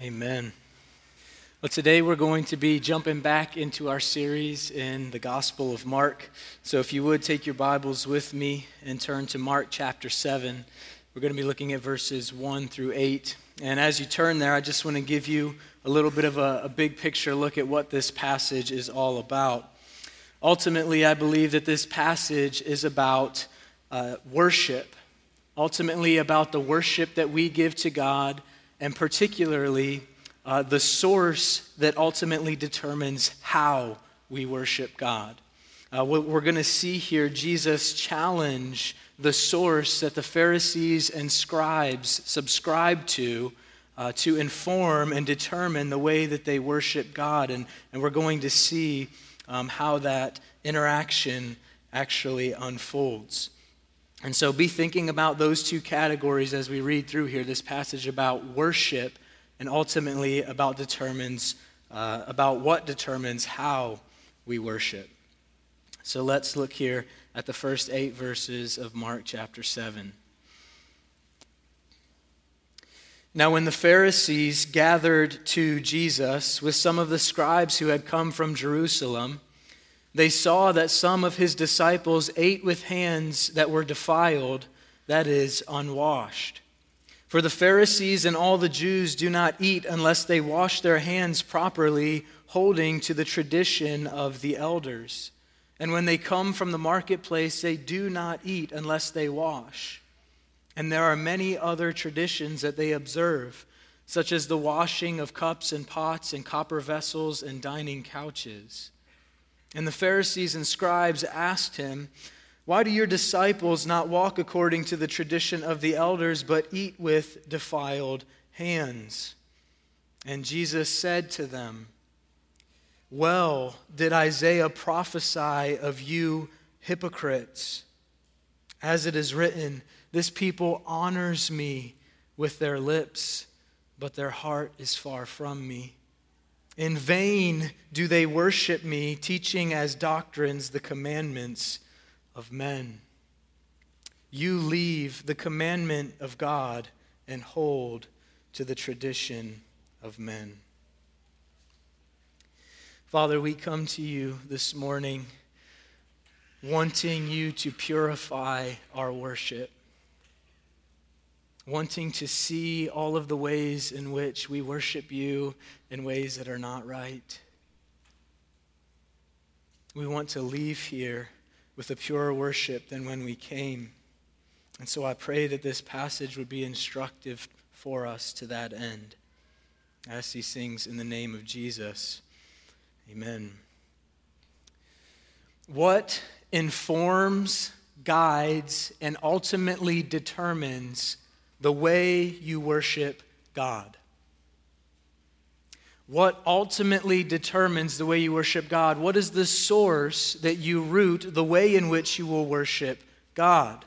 Amen. Well, today we're going to be jumping back into our series in the Gospel of Mark. So, if you would take your Bibles with me and turn to Mark chapter 7, we're going to be looking at verses 1 through 8. And as you turn there, I just want to give you a little bit of a, a big picture look at what this passage is all about. Ultimately, I believe that this passage is about uh, worship, ultimately, about the worship that we give to God and particularly uh, the source that ultimately determines how we worship God. Uh, what we're going to see here, Jesus challenge the source that the Pharisees and scribes subscribe to uh, to inform and determine the way that they worship God. And, and we're going to see um, how that interaction actually unfolds. And so be thinking about those two categories as we read through here this passage about worship and ultimately about determines uh, about what determines how we worship. So let's look here at the first 8 verses of Mark chapter 7. Now, when the Pharisees gathered to Jesus with some of the scribes who had come from Jerusalem, they saw that some of his disciples ate with hands that were defiled, that is, unwashed. For the Pharisees and all the Jews do not eat unless they wash their hands properly, holding to the tradition of the elders. And when they come from the marketplace, they do not eat unless they wash. And there are many other traditions that they observe, such as the washing of cups and pots and copper vessels and dining couches. And the Pharisees and scribes asked him, Why do your disciples not walk according to the tradition of the elders, but eat with defiled hands? And Jesus said to them, Well did Isaiah prophesy of you hypocrites. As it is written, This people honors me with their lips, but their heart is far from me. In vain do they worship me, teaching as doctrines the commandments of men. You leave the commandment of God and hold to the tradition of men. Father, we come to you this morning wanting you to purify our worship wanting to see all of the ways in which we worship you in ways that are not right. We want to leave here with a purer worship than when we came. And so I pray that this passage would be instructive for us to that end. I ask these things in the name of Jesus. Amen. What informs, guides, and ultimately determines the way you worship God. What ultimately determines the way you worship God? What is the source that you root the way in which you will worship God?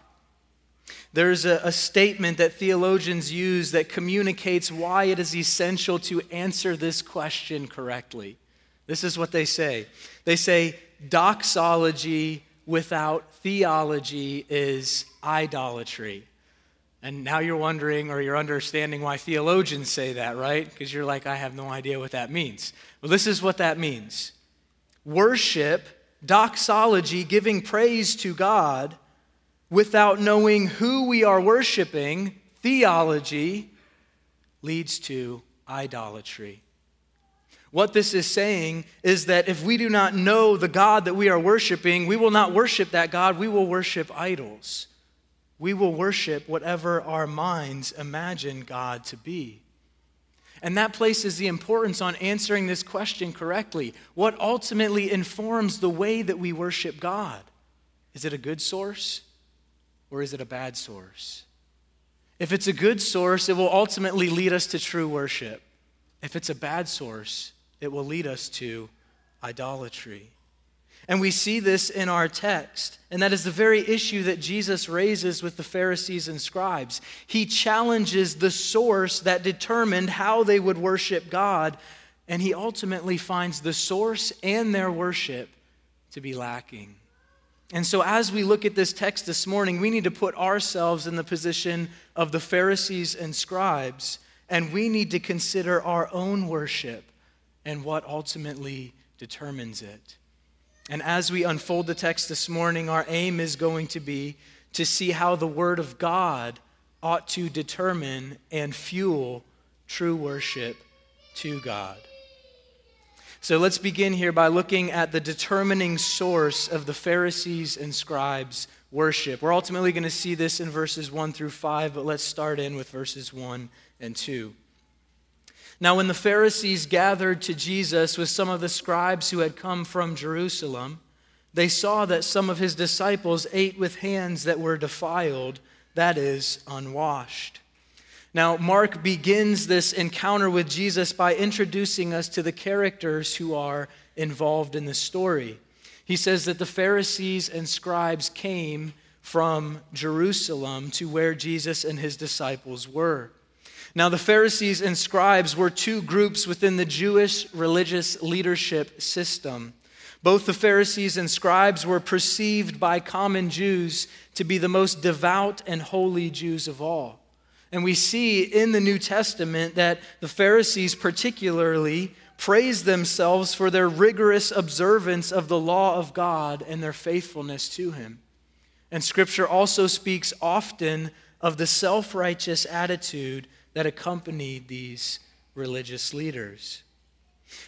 There's a, a, statement that theologians use that communicates why it is essential to answer this question correctly. This is what they say they say, doxology without theology is idolatry. And now you're wondering or you're understanding why theologians say that, right? Because you're like, I have no idea what that means. Well, this is what that means worship, doxology, giving praise to God without knowing who we are worshiping, theology, leads to idolatry. What this is saying is that if we do not know the God that we are worshiping, we will not worship that God, we will worship idols we will worship whatever our minds imagine God to be. And that places the importance on answering this question correctly. What ultimately informs the way that we worship God? Is it a good source or is it a bad source? If it's a good source, it will ultimately lead us to true worship. If it's a bad source, it will lead us to idolatry. And we see this in our text. And that is the very issue that Jesus raises with the Pharisees and scribes. He challenges the source that determined how they would worship God. And he ultimately finds the source and their worship to be lacking. And so, as we look at this text this morning, we need to put ourselves in the position of the Pharisees and scribes and we need to consider our own worship and what ultimately determines it. And as we unfold the text this morning, our aim is going to be to see how the Word of God ought to determine and fuel true worship to God. So let's begin here by looking at the determining source of the Pharisees' and scribes' worship. We're ultimately going to see this in verses 1 through 5, but let's start in with verses 1 and 2. Now, when the Pharisees gathered to Jesus with some of the scribes who had come from Jerusalem, they saw that some of his disciples ate with hands that were defiled, that is, unwashed. Now, Mark begins this encounter with Jesus by introducing us to the characters who are involved in the story. He says that the Pharisees and scribes came from Jerusalem to where Jesus and his disciples were. Now, the Pharisees and scribes were two groups within the Jewish religious leadership system. Both the Pharisees and scribes were perceived by common Jews to be the most devout and holy Jews of all. And we see in the New Testament that the Pharisees, particularly, praise themselves for their rigorous observance of the law of God and their faithfulness to Him. And Scripture also speaks often of the self righteous attitude that accompanied these religious leaders.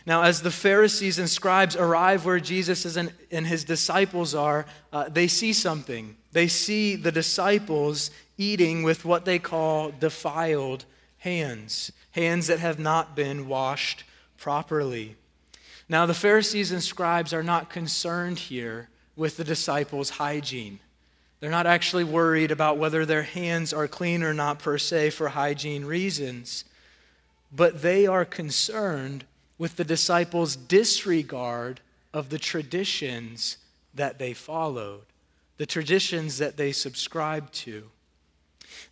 Now, as the Pharisees and scribes arrive where Jesus and his disciples are, uh, they see something. They see the disciples eating with what they call defiled hands, hands that have not been washed properly. Now, the Pharisees and scribes are not concerned here with the disciples' hygiene. They're not actually worried about whether their hands are clean or not, per se, for hygiene reasons. But they are concerned with the disciples' disregard of the traditions that they followed, the traditions that they subscribed to.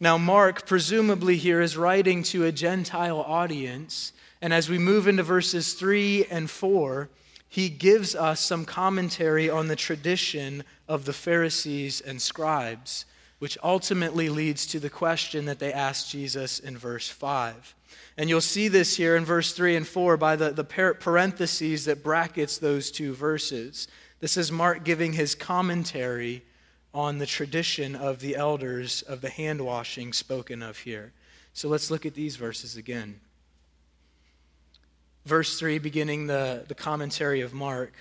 Now, Mark, presumably here, is writing to a Gentile audience. And as we move into verses 3 and 4, he gives us some commentary on the tradition of the Pharisees and scribes, which ultimately leads to the question that they asked Jesus in verse 5. And you'll see this here in verse 3 and 4 by the, the parentheses that brackets those two verses. This is Mark giving his commentary on the tradition of the elders of the hand washing spoken of here. So let's look at these verses again. Verse 3, beginning the, the commentary of Mark.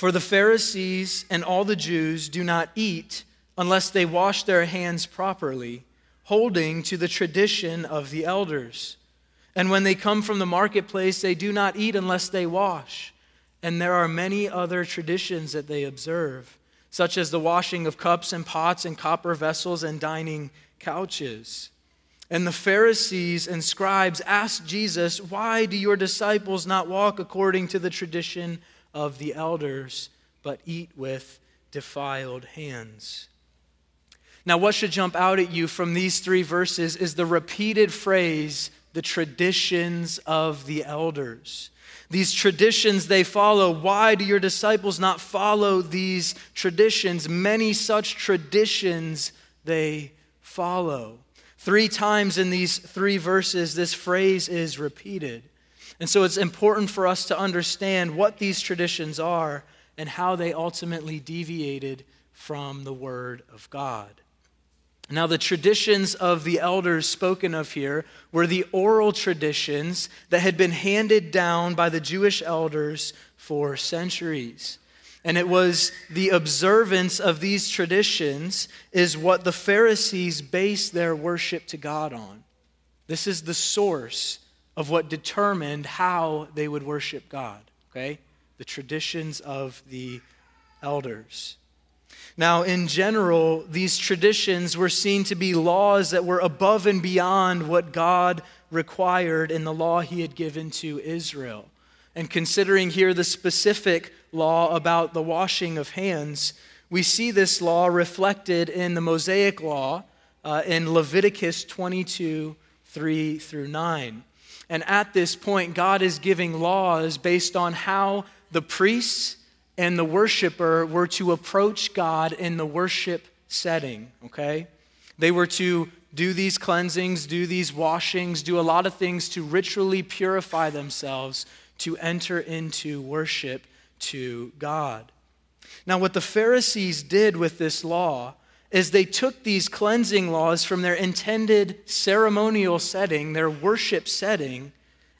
For the Pharisees and all the Jews do not eat unless they wash their hands properly, holding to the tradition of the elders. And when they come from the marketplace, they do not eat unless they wash. And there are many other traditions that they observe such as the washing of cups and pots and copper vessels and dining couches. And the Pharisees and scribes asked Jesus, Why do your disciples not walk according to the tradition of the elders, but eat with defiled hands? Now, what should jump out at you from these three verses is the repeated phrase, the traditions of the elders. These traditions they follow. Why do your disciples not follow these traditions? Many such traditions they follow. Three times in these three verses, this phrase is repeated. And so it's important for us to understand what these traditions are and how they ultimately deviated from the Word of God. Now, the traditions of the elders spoken of here were the oral traditions that had been handed down by the Jewish elders for centuries. And it was the observance of these traditions is what the Pharisees based their worship to God on. This is the source of what determined how they would worship God, okay? The traditions of the elders. Now, in general, these traditions were seen to be laws that were above and beyond what God required in the law he had given to Israel. And considering here the specific law about the washing of hands, we see this law reflected in the Mosaic law uh, in Leviticus 22 3 through 9. And at this point, God is giving laws based on how the priests and the worshiper were to approach God in the worship setting, okay? They were to do these cleansings, do these washings, do a lot of things to ritually purify themselves to enter into worship to God. Now, what the Pharisees did with this law is they took these cleansing laws from their intended ceremonial setting, their worship setting,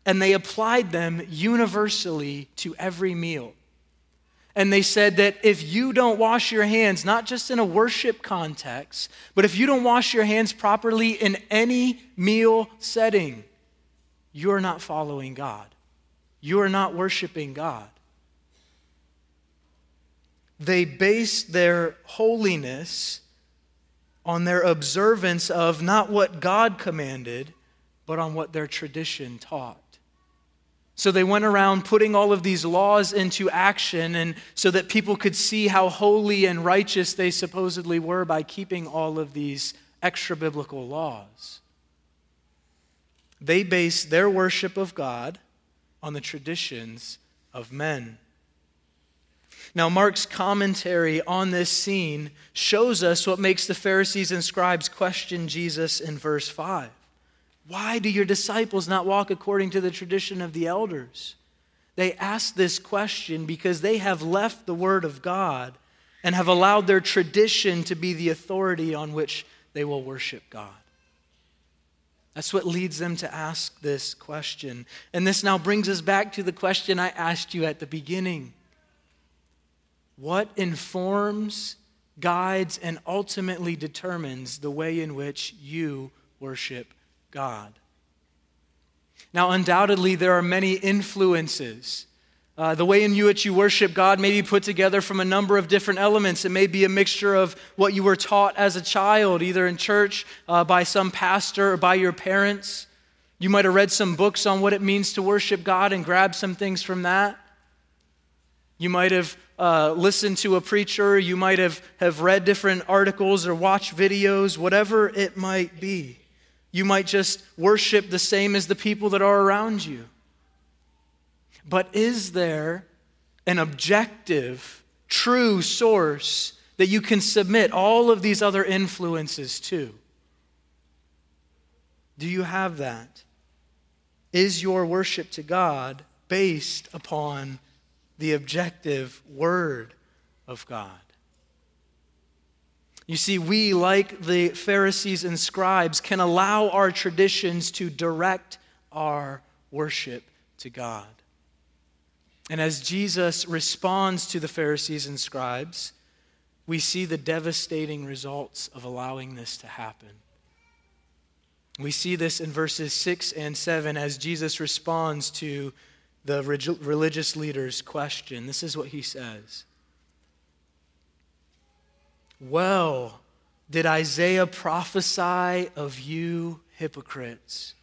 and they applied them universally to every meal. And they said that if you don't wash your hands, not just in a worship context, but if you don't wash your hands properly in any meal setting, you're not following God. You are not worshiping God. They based their holiness on their observance of not what God commanded, but on what their tradition taught. So they went around putting all of these laws into action, and so that people could see how holy and righteous they supposedly were by keeping all of these extra biblical laws. They based their worship of God on the traditions of men. Now, Mark's commentary on this scene shows us what makes the Pharisees and scribes question Jesus in verse 5. Why do your disciples not walk according to the tradition of the elders? They ask this question because they have left the Word of God and have allowed their tradition to be the authority on which they will worship God. That's what leads them to ask this question. And this now brings us back to the question I asked you at the beginning what informs, guides, and ultimately determines the way in which you worship God? Now, undoubtedly, there are many influences. Uh, the way in which you worship God may be put together from a number of different elements. It may be a mixture of what you were taught as a child, either in church, uh, by some pastor, or by your parents. You might have read some books on what it means to worship God and grab some things from that. You might have uh, listened to a preacher, you might have, have read different articles or watched videos, whatever it might be. You might just worship the same as the people that are around you. But is there an objective, true source that you can submit all of these other influences to? Do you have that? Is your worship to God based upon the objective Word of God. You see, we, like the Pharisees and scribes, can allow our traditions to direct our worship to God. And as Jesus responds to the Pharisees and scribes, we see the devastating results of allowing this to happen. We see this in verses 6 and 7 as Jesus responds to the religious leader's question. This is what he says Well, did Isaiah prophesy of you hypocrites?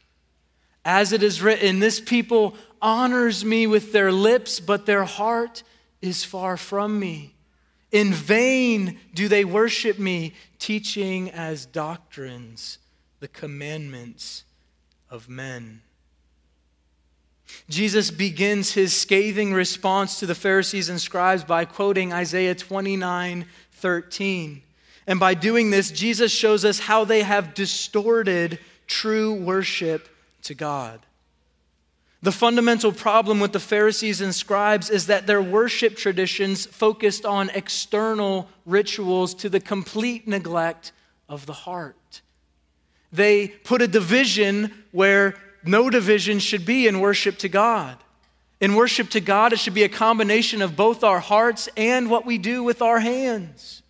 As it is written, this people honors me with their lips, but their heart is far from me. In vain do they worship me, teaching as doctrines the commandments of men. Jesus begins his scathing response to the Pharisees and scribes by quoting Isaiah 29 13. And by doing this, Jesus shows us how they have distorted true worship to God. The fundamental problem with the Pharisees and scribes is that their worship traditions focused on external rituals to the complete neglect of the heart. They put a division where no division should be in worship to God. In worship to God, it should be a combination of both our hearts and what we do with our hands.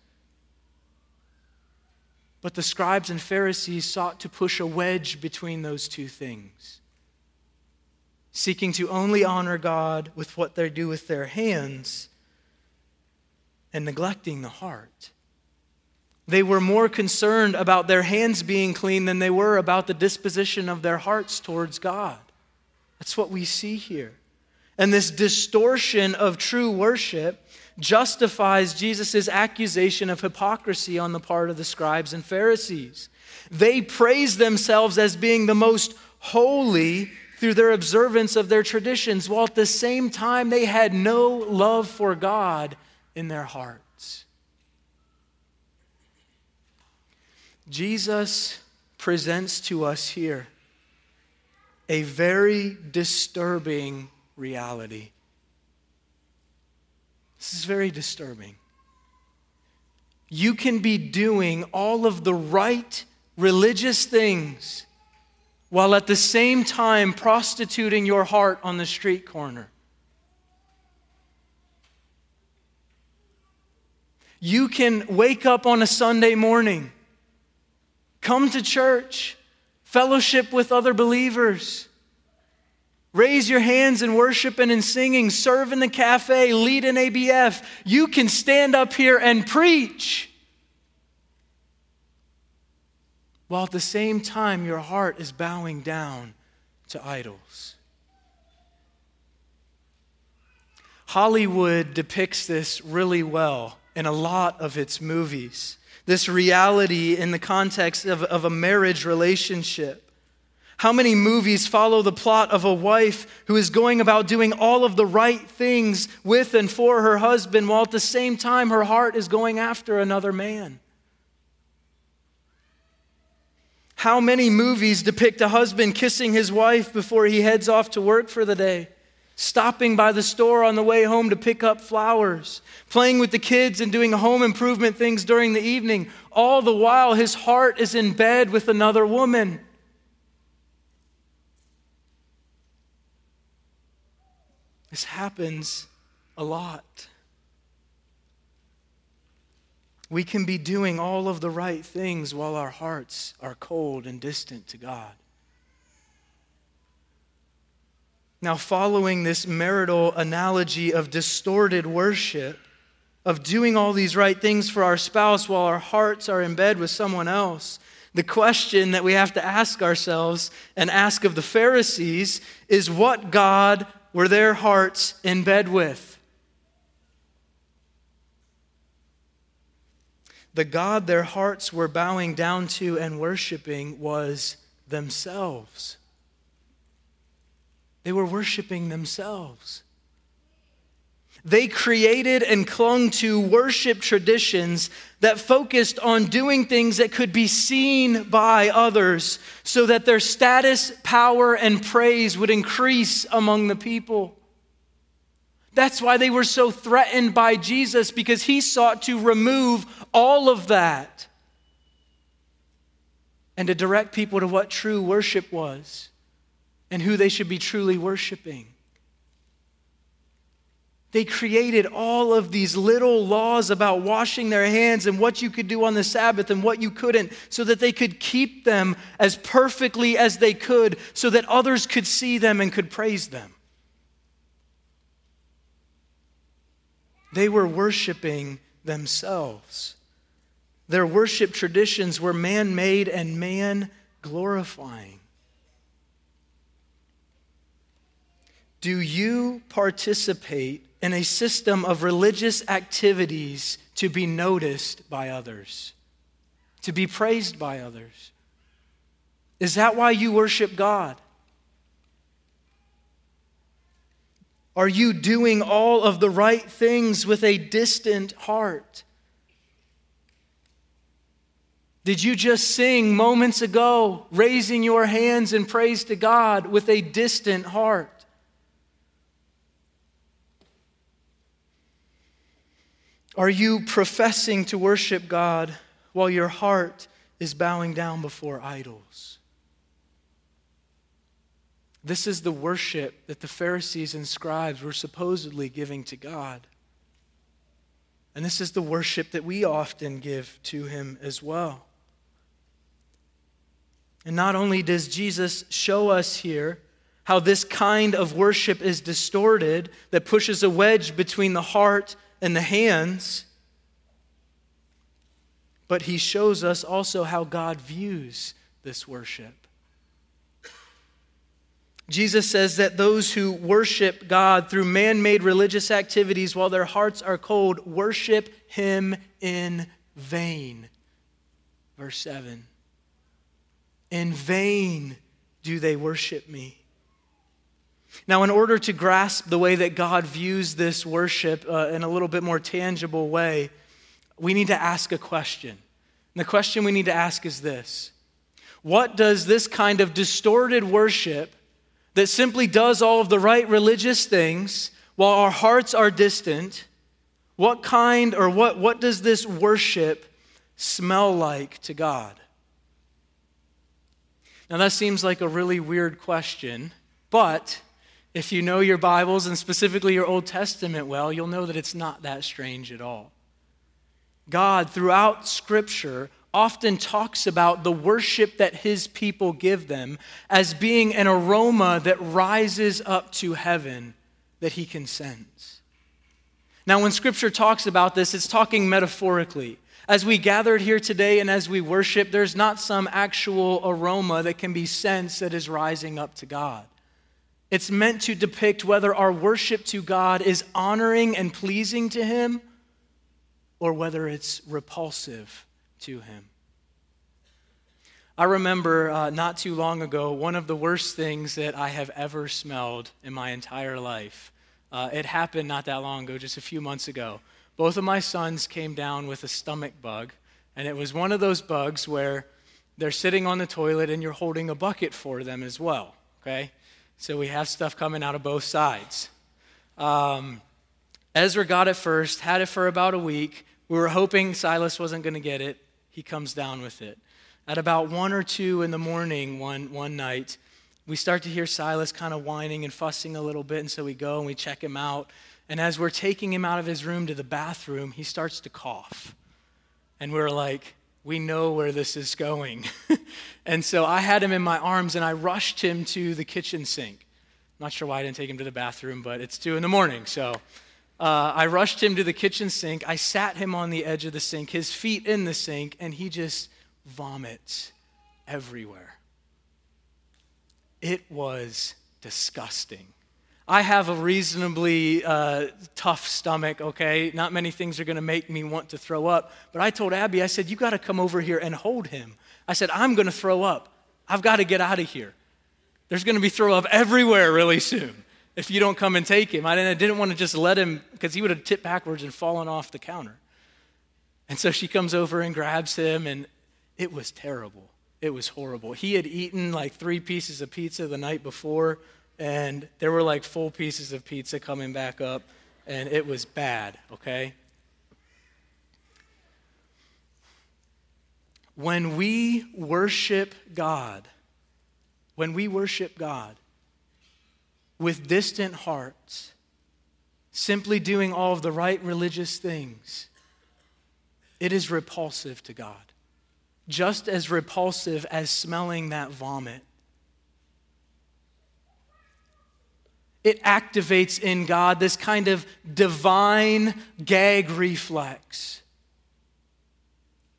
But the scribes and Pharisees sought to push a wedge between those two things, seeking to only honor God with what they do with their hands and neglecting the heart. They were more concerned about their hands being clean than they were about the disposition of their hearts towards God. That's what we see here. And this distortion of true worship justifies Jesus' accusation of hypocrisy on the part of the scribes and Pharisees. They praise themselves as being the most holy through their observance of their traditions, while at the same time they had no love for God in their heart. Jesus presents to us here a very disturbing reality. This is very disturbing. You can be doing all of the right religious things while at the same time prostituting your heart on the street corner. You can wake up on a Sunday morning, come to church, fellowship with other believers, raise your hands in worship and in singing, serve in the cafe, lead an ABF. You can stand up here and preach. While at the same time, your heart is bowing down to idols. Hollywood depicts this really well in a lot of its movies. This reality in the context of, of a marriage relationship. How many movies follow the plot of a wife who is going about doing all of the right things with and for her husband while at the same time her heart is going after another man? How many movies depict a husband kissing his wife before he heads off to work for the day? Stopping by the store on the way home to pick up flowers, playing with the kids and doing home improvement things during the evening. All the while, his heart is in bed with another woman. This happens a lot. We can be doing all of the right things while our hearts are cold and distant to God. Now, following this marital analogy of distorted worship, of doing all these right things for our spouse while our hearts are in bed with someone else, the question that we have to ask ourselves and ask of the Pharisees is what God were their hearts in bed with? The God their hearts were bowing down to and worshiping was themselves. They were worshiping themselves. They created and clung to worship traditions that focused on doing things that could be seen by others so that their status, power, and praise would increase among the people. That's why they were so threatened by Jesus because he sought to remove all of that and to direct people to what true worship was and who they should be truly worshiping. They created all of these little laws about washing their hands and what you could do on the Sabbath and what you couldn't, so that they could keep them as perfectly as they could, so that others could see them and could praise them. They were worshiping themselves. Their worship traditions were man made and man glorifying. Do you participate in a system of religious activities to be noticed by others, to be praised by others? Is that why you worship God? Are you doing all of the right things with a distant heart? Did you just sing moments ago, raising your hands in praise to God with a distant heart? Are you professing to worship God while your heart is bowing down before idols? This is the worship that the Pharisees and scribes were supposedly giving to God. And this is the worship that we often give to Him as well. And not only does Jesus show us here how this kind of worship is distorted, that pushes a wedge between the heart and the hands, but he shows us also how God views this worship. Jesus says that those who worship God through man made religious activities while their hearts are cold worship him in vain. Verse 7 In vain do they worship me. Now, in order to grasp the way that God views this worship uh, in a little bit more tangible way, we need to ask a question. And the question we need to ask is this What does this kind of distorted worship that simply does all of the right religious things while our hearts are distant, what kind or what, what does this worship smell like to God? Now, that seems like a really weird question, but if you know your Bibles and specifically your Old Testament well, you'll know that it's not that strange at all. God, throughout Scripture, often talks about the worship that his people give them as being an aroma that rises up to heaven that he can sense. Now, when scripture talks about this, it's talking metaphorically. As we gathered here today and as we worship, there's not some actual aroma that can be sensed that is rising up to God. It's meant to depict whether our worship to God is honoring and pleasing to Him or whether it's repulsive to him. I remember uh, not too long ago one of the worst things that I have ever smelled in my entire life. Uh, it happened not that long ago, just a few months ago. Both of my sons came down with a stomach bug, and it was one of those bugs where they're sitting on the toilet and you're holding a bucket for them as well, okay? So we have stuff coming out of both sides. Um, Ezra got it first, had it for about a week. We were hoping Silas wasn't going to get it. He comes down with it. At about one or two in the morning one, one night, we start to hear Silas kind of whining and fussing a little bit, and so we go and we check him out. And as we're taking him out of his room to the bathroom, he starts to cough. And we're like, we know where this is going. and so I had him in my arms and I rushed him to the kitchen sink. Not sure why I didn't take him to the bathroom, but it's two in the morning, so uh, I rushed him to the kitchen sink. I sat him on the edge of the sink, his feet in the sink, and he just vomits everywhere. It was disgusting. I have a reasonably uh, tough stomach, okay? Not many things are to make me want to throw up. But I told Abby, I said, You got to come over here and hold him. I said, I'm to throw up. I've got to get out of here. There's to be throw up everywhere really soon if you don't come and take him. I didn't want to just let him because he would have tipped backwards and fallen off the counter. And so she comes over and grabs him, and it was terrible. It was horrible. He had eaten like three pieces of pizza the night before, and there were like full pieces of pizza coming back up, and it was bad, okay? When we worship God, when we worship God, with distant hearts, simply doing all of the right religious things, it is repulsive to God. Just as repulsive as smelling that vomit. It activates in God this kind of divine gag reflex.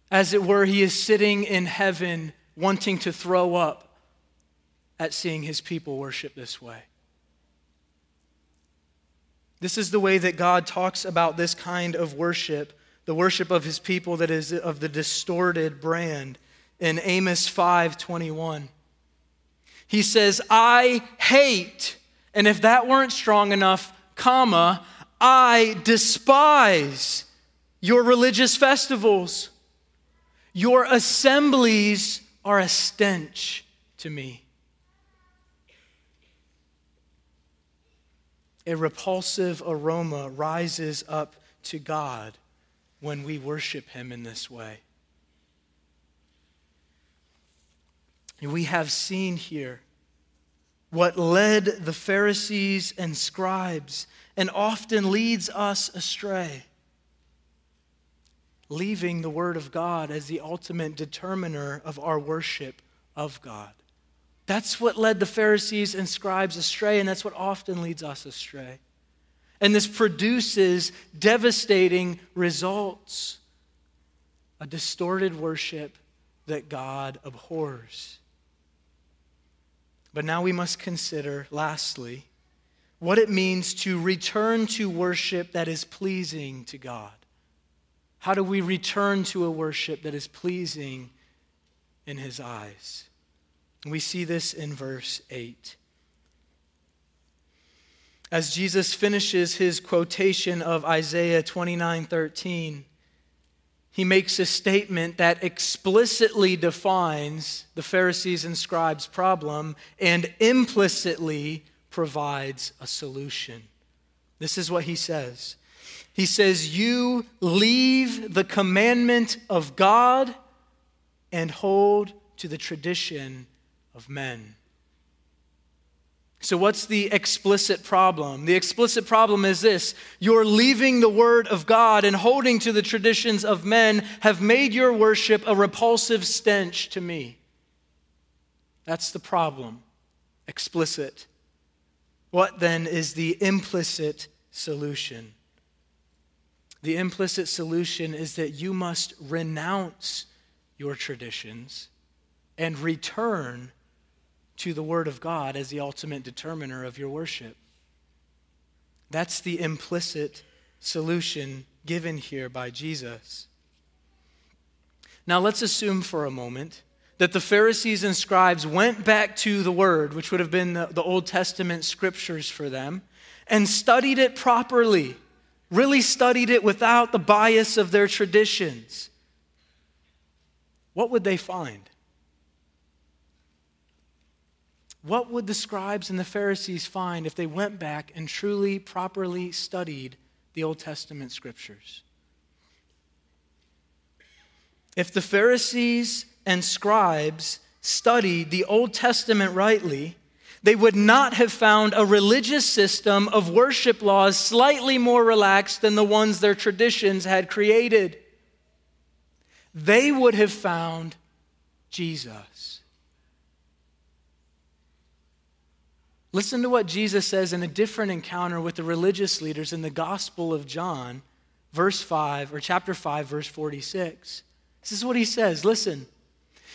As it were, he is sitting in heaven wanting to throw up at seeing his people worship this way. This is the way that God talks about this kind of worship, the worship of his people that is of the distorted brand in Amos 5:21. He says, "I hate." And if that weren't strong enough, comma, I despise your religious festivals. Your assemblies are a stench to me. a repulsive aroma rises up to God when we worship Him in this way. We have seen here what led the Pharisees and scribes and often leads us astray, leaving the Word of God as the ultimate determiner of our worship of God. That's what led the Pharisees and scribes astray, and that's what often leads us astray. And this produces devastating results a distorted worship that God abhors. But now we must consider, lastly, what it means to return to worship that is pleasing to God. How do we return to a worship that is pleasing in His eyes? We see this in verse 8. As Jesus finishes his quotation of Isaiah 29 13, he makes a statement that explicitly defines the Pharisees and scribes' problem and implicitly provides a solution. This is what he says. He says, You leave the commandment of God and hold to the tradition of men. So, what's the explicit problem? The explicit problem is this you're leaving the word of God and holding to the traditions of men have made your worship a repulsive stench to me. That's the problem. Explicit. What then is the implicit solution? The implicit solution is that you must renounce your traditions and return to the Word of God as the ultimate determiner of your worship. That's the implicit solution given here by Jesus. Now, let's assume for a moment that the Pharisees and scribes went back to the Word, which would have been the, the, Old Testament scriptures for them, and studied it properly, really studied it without the bias of their traditions. What would they find? What would the scribes and the Pharisees find if they went back and truly, properly studied the Old Testament scriptures? If the Pharisees and scribes studied the Old Testament rightly, they would not have found a religious system of worship laws slightly more relaxed than the ones their traditions had created. They would have found Jesus. Listen to what Jesus says in a different encounter with the religious leaders in the Gospel of John, verse 5, or chapter 5, verse 46. This is what he says. Listen.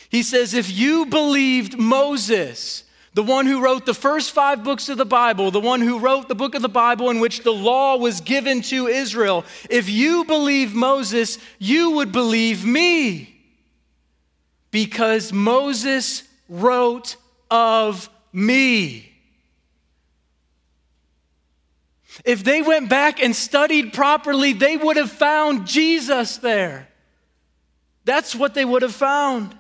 He says, If you believed Moses, the one who wrote the first five books of the Bible, the one who wrote the book of the Bible in which the law was given to Israel, if you believe Moses, you would believe me. Because Moses wrote of me. If they went back and studied properly, they would have found Jesus there. That's what they would have found.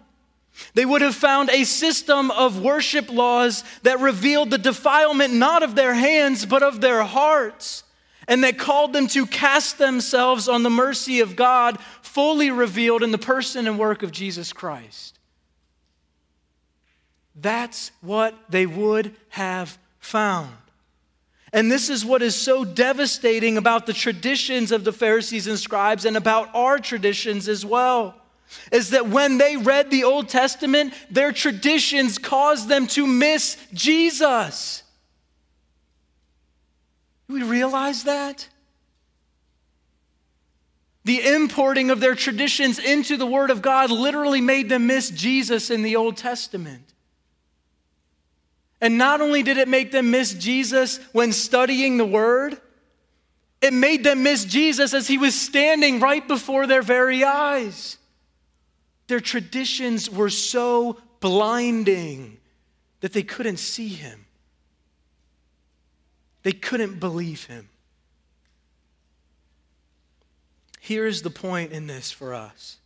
They would have found a system of worship laws that revealed the defilement not of their hands, but of their hearts, and that called them to cast themselves on the mercy of God, fully revealed in the person and work of Jesus Christ. That's what they would have found. And this is what is so devastating about the traditions of the Pharisees and scribes and about our traditions as well. Is that when they read the Old Testament, their traditions caused them to miss Jesus. Do we realize that? The importing of their traditions into the Word of God literally made them miss Jesus in the Old Testament. And not only did it make them miss Jesus when studying the Word, it made them miss Jesus as he was standing right before their very eyes. Their traditions were so blinding that they couldn't see him, they couldn't believe him. Here's the point in this for us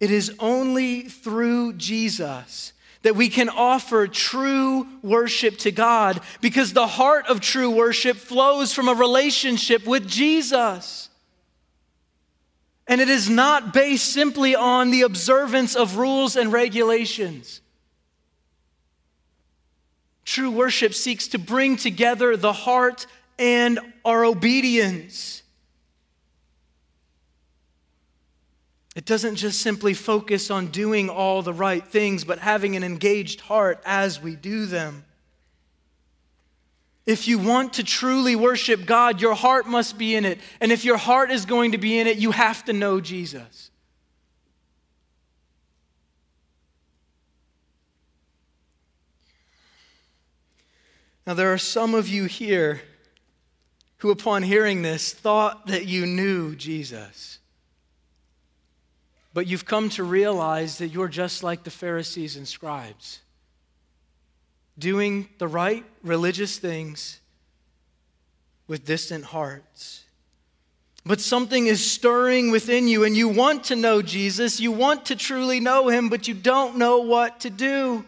it is only through Jesus that we can offer true worship to God because the heart of true worship flows from a relationship with Jesus. And it is not based simply on the observance of rules and regulations. True worship seeks to bring together the heart and our obedience. It doesn't just simply focus on doing all the right things, but having an engaged heart as we do them. If you want to truly worship God, your heart must be in it. And if your heart is going to be in it, you have to know Jesus. Now, there are some of you here who, upon hearing this, thought that you knew Jesus. But you've come to realize that you're just like the Pharisees and scribes, doing the right religious things with distant hearts. But something is stirring within you, and you want to know Jesus. You want to truly know him, but you don't know what to do.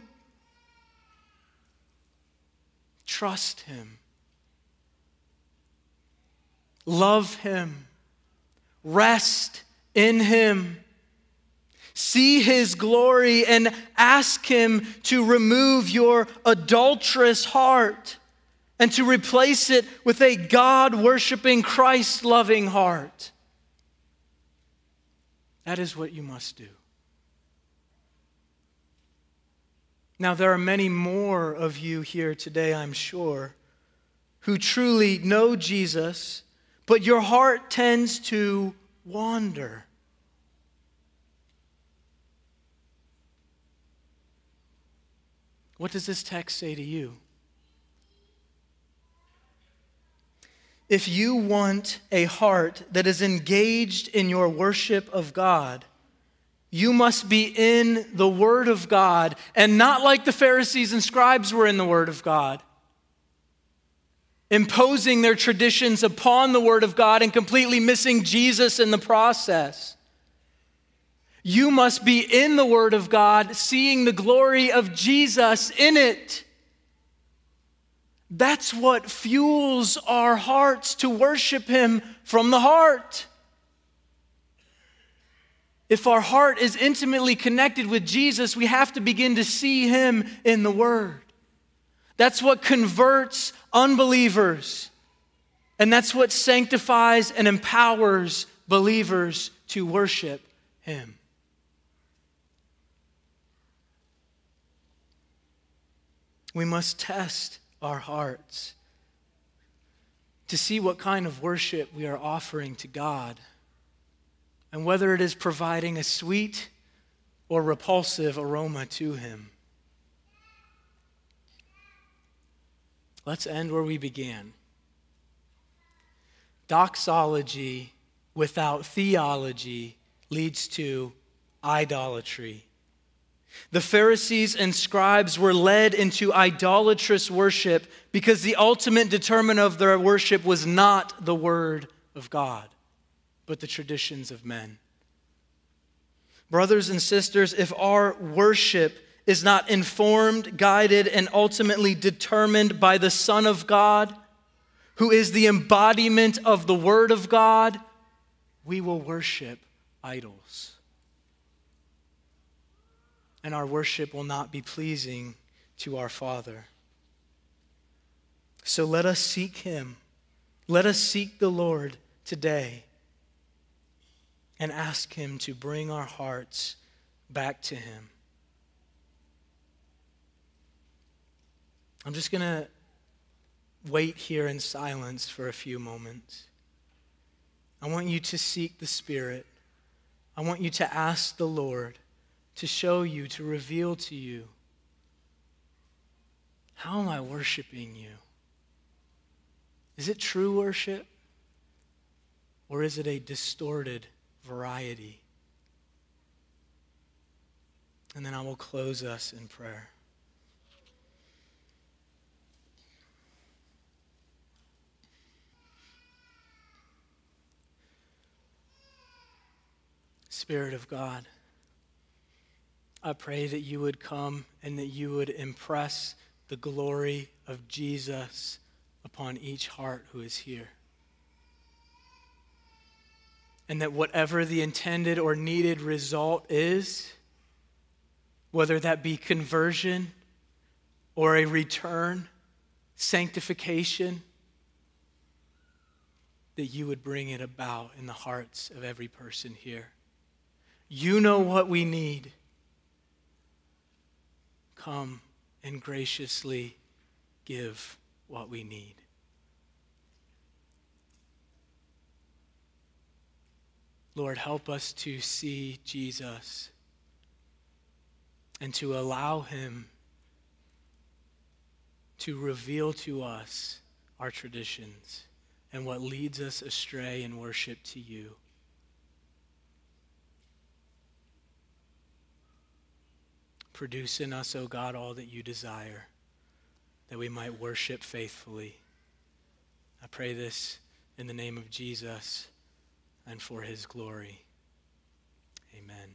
Trust him. Love him. Rest in him. See his glory and ask him to remove your adulterous heart and to replace it with a God worshiping, Christ loving heart. That is what you must do. Now, there are many more of you here today, I'm sure, who truly know Jesus, but your heart tends to wander. What does this text say to you? If you want a heart that is engaged in your worship of God, you must be in the Word of God and not like the Pharisees and scribes were in the Word of God, imposing their traditions upon the Word of God and completely missing Jesus in the process. You must be in the Word of God, seeing the glory of Jesus in it. That's what fuels our hearts to worship Him from the heart. If our heart is intimately connected with Jesus, we have to begin to see Him in the Word. That's what converts unbelievers, and that's what sanctifies and empowers believers to worship Him. We must test our hearts to see what kind of worship we are offering to God and whether it is providing a sweet or repulsive aroma to Him. Let's end where we began. Doxology without theology leads to idolatry. The Pharisees and scribes were led into idolatrous worship because the ultimate determinant of their worship was not the Word of God, but the traditions of men. Brothers and sisters, if our worship is not informed, guided, and ultimately determined by the Son of God, who is the embodiment of the Word of God, we will worship idols and our worship will not be pleasing to our Father. So let us seek Him. Let us seek the Lord today and ask Him to bring our hearts back to Him. I'm just going to wait here in silence for a few moments. I want you to seek the Spirit. I want you to ask the Lord to show you, to reveal to you. How am I worshiping you? Is it true worship? Or is it a distorted variety? And then I will close us in prayer. Spirit of God. I pray that you would come and that you would impress the glory of Jesus upon each heart who is here. And that whatever the intended or needed result is, whether that be conversion or a return, sanctification, that you would bring it about in the hearts of every person here. You know what we need come and graciously give what we need. Lord, help us to see Jesus and to allow him to reveal to us our traditions and what leads us astray in worship to you. Produce in us, O God, all that you desire, that we might worship faithfully. I pray this in the name of Jesus. and for his glory. Amen.